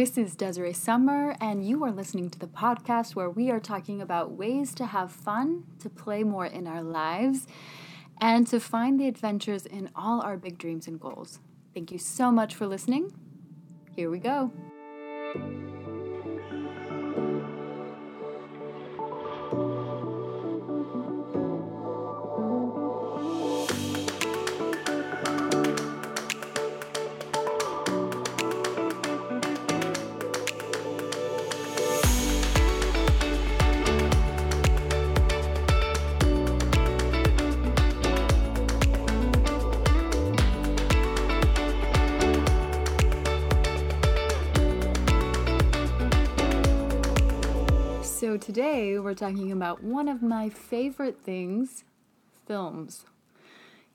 This is Desiree Summer, and you are listening to the podcast where we are talking about ways to have fun, to play more in our lives, and to find the adventures in all our big dreams and goals. Thank you so much for listening. Here we go. Today we're talking about one of my favorite things films.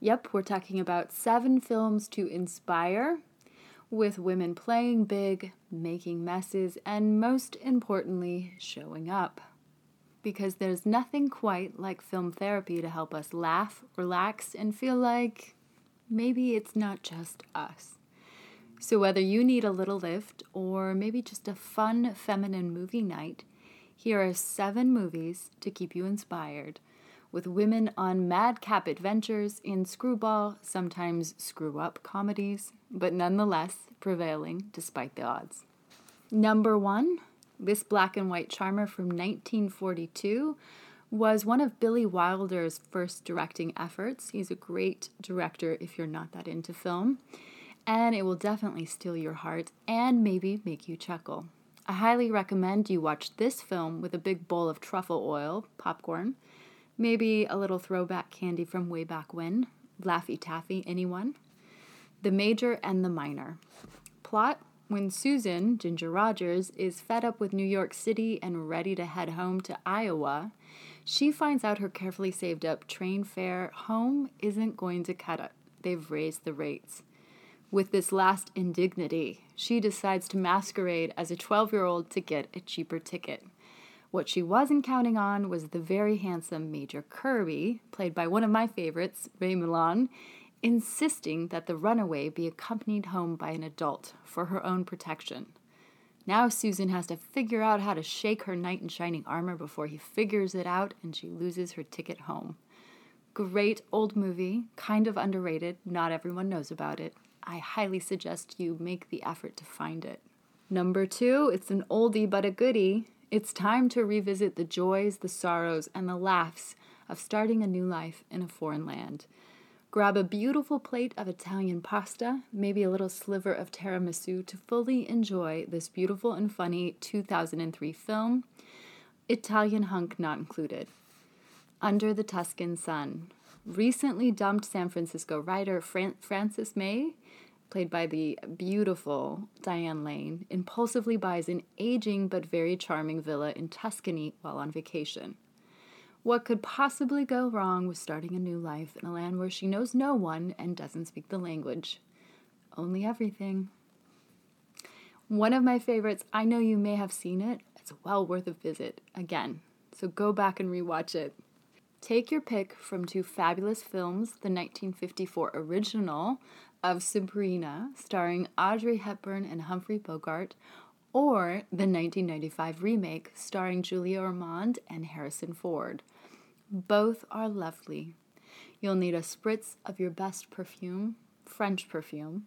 Yep, we're talking about seven films to inspire, with women playing big, making messes, and most importantly, showing up. Because there's nothing quite like film therapy to help us laugh, relax, and feel like maybe it's not just us. So, whether you need a little lift or maybe just a fun feminine movie night, here are seven movies to keep you inspired, with women on madcap adventures in screwball, sometimes screw up comedies, but nonetheless prevailing despite the odds. Number one, this black and white charmer from 1942 was one of Billy Wilder's first directing efforts. He's a great director if you're not that into film, and it will definitely steal your heart and maybe make you chuckle. I highly recommend you watch this film with a big bowl of truffle oil, popcorn, maybe a little throwback candy from way back when, Laffy Taffy, anyone? The Major and the Minor. Plot When Susan, Ginger Rogers, is fed up with New York City and ready to head home to Iowa, she finds out her carefully saved up train fare home isn't going to cut it. They've raised the rates. With this last indignity, she decides to masquerade as a 12 year old to get a cheaper ticket. What she wasn't counting on was the very handsome Major Kirby, played by one of my favorites, Ray Milland, insisting that the runaway be accompanied home by an adult for her own protection. Now Susan has to figure out how to shake her knight in shining armor before he figures it out and she loses her ticket home. Great old movie, kind of underrated, not everyone knows about it. I highly suggest you make the effort to find it. Number two, it's an oldie but a goodie. It's time to revisit the joys, the sorrows, and the laughs of starting a new life in a foreign land. Grab a beautiful plate of Italian pasta, maybe a little sliver of tiramisu to fully enjoy this beautiful and funny 2003 film, Italian hunk not included. Under the Tuscan Sun. Recently dumped San Francisco writer Fran- Frances May played by the beautiful Diane Lane, impulsively buys an aging but very charming villa in Tuscany while on vacation. What could possibly go wrong with starting a new life in a land where she knows no one and doesn't speak the language? Only everything. One of my favorites, I know you may have seen it, it's well worth a visit again, so go back and rewatch it. Take your pick from two fabulous films the 1954 original of Sabrina, starring Audrey Hepburn and Humphrey Bogart, or the 1995 remake starring Julia Ormond and Harrison Ford. Both are lovely. You'll need a spritz of your best perfume, French perfume,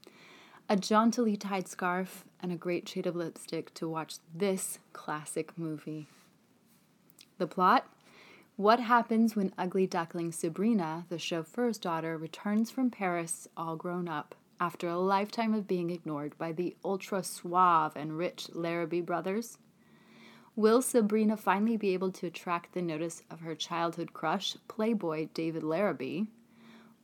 a jauntily tied scarf, and a great shade of lipstick to watch this classic movie. The plot? What happens when ugly duckling Sabrina, the chauffeur's daughter, returns from Paris all grown up after a lifetime of being ignored by the ultra suave and rich Larrabee brothers? Will Sabrina finally be able to attract the notice of her childhood crush, Playboy David Larrabee?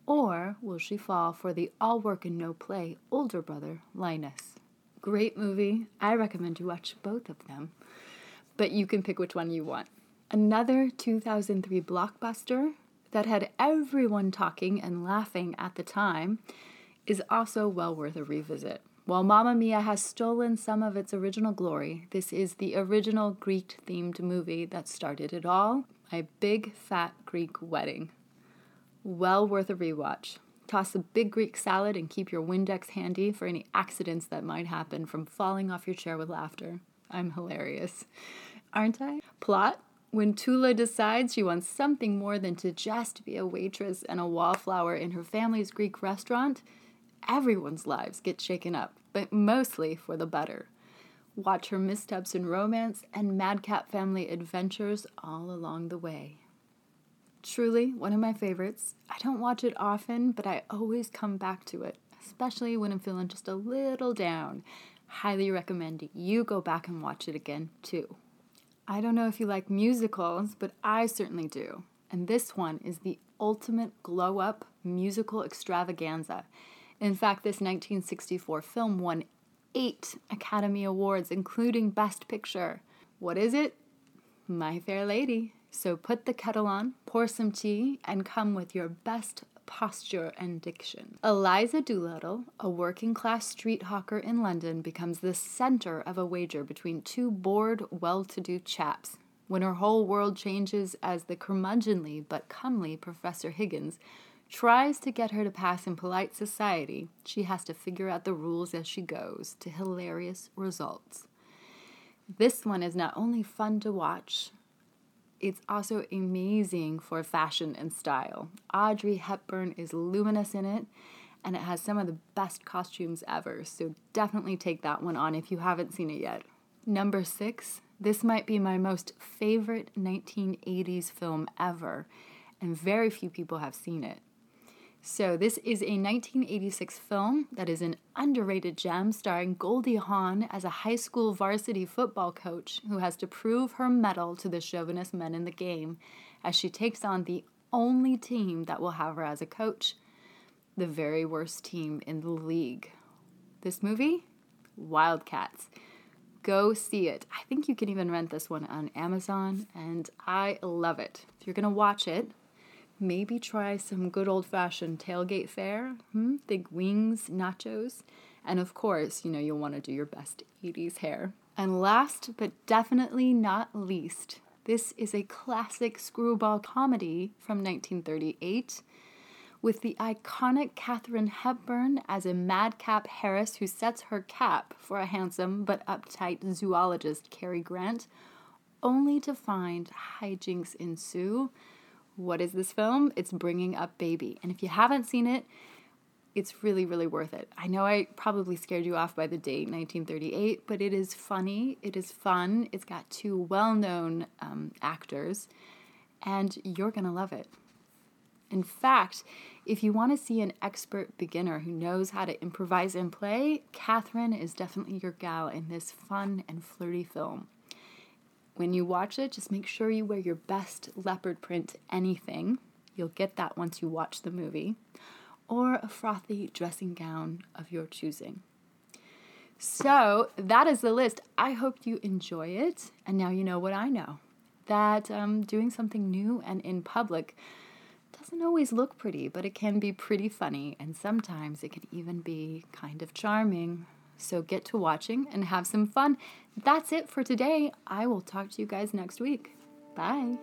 Or will she fall for the all work and no play older brother, Linus? Great movie. I recommend you watch both of them, but you can pick which one you want. Another 2003 blockbuster that had everyone talking and laughing at the time is also well worth a revisit. While Mamma Mia has stolen some of its original glory, this is the original Greek themed movie that started it all My Big Fat Greek Wedding. Well worth a rewatch. Toss a big Greek salad and keep your Windex handy for any accidents that might happen from falling off your chair with laughter. I'm hilarious. Aren't I? Plot when Tula decides she wants something more than to just be a waitress and a wallflower in her family's Greek restaurant, everyone's lives get shaken up, but mostly for the better. Watch her missteps in romance and madcap family adventures all along the way. Truly, one of my favorites. I don't watch it often, but I always come back to it, especially when I'm feeling just a little down. Highly recommend you go back and watch it again, too. I don't know if you like musicals, but I certainly do. And this one is the ultimate glow up musical extravaganza. In fact, this 1964 film won eight Academy Awards, including Best Picture. What is it? My Fair Lady. So put the kettle on, pour some tea, and come with your best posture and diction. Eliza Doolittle, a working class street hawker in London, becomes the center of a wager between two bored, well to do chaps. When her whole world changes as the curmudgeonly but comely Professor Higgins tries to get her to pass in polite society, she has to figure out the rules as she goes to hilarious results. This one is not only fun to watch, it's also amazing for fashion and style. Audrey Hepburn is luminous in it, and it has some of the best costumes ever, so definitely take that one on if you haven't seen it yet. Number six, this might be my most favorite 1980s film ever, and very few people have seen it. So, this is a 1986 film that is an underrated gem starring Goldie Hawn as a high school varsity football coach who has to prove her mettle to the chauvinist men in the game as she takes on the only team that will have her as a coach, the very worst team in the league. This movie? Wildcats. Go see it. I think you can even rent this one on Amazon, and I love it. If you're to watch it, Maybe try some good old fashioned tailgate fare. Hmm? Think wings, nachos, and of course, you know, you'll want to do your best 80s hair. And last but definitely not least, this is a classic screwball comedy from 1938 with the iconic Katharine Hepburn as a madcap Harris who sets her cap for a handsome but uptight zoologist, Cary Grant, only to find hijinks ensue what is this film? It's Bringing Up Baby. And if you haven't seen it, it's really, really worth it. I know I probably scared you off by the date, 1938, but it is funny, it is fun, it's got two well known um, actors, and you're going to love it. In fact, if you want to see an expert beginner who knows how to improvise and play, Katharine is definitely your gal in this fun and flirty film. When you watch it, just make sure you wear your best leopard print anything. You'll get that once you watch the movie. Or a frothy dressing gown of your choosing. So that is the list. I hope you enjoy it. And now you know what I know that um, doing something new and in public doesn't always look pretty, but it can be pretty funny. And sometimes it can even be kind of charming. So get to watching and have some fun. That's it for today. I will talk to you guys next week. Bye.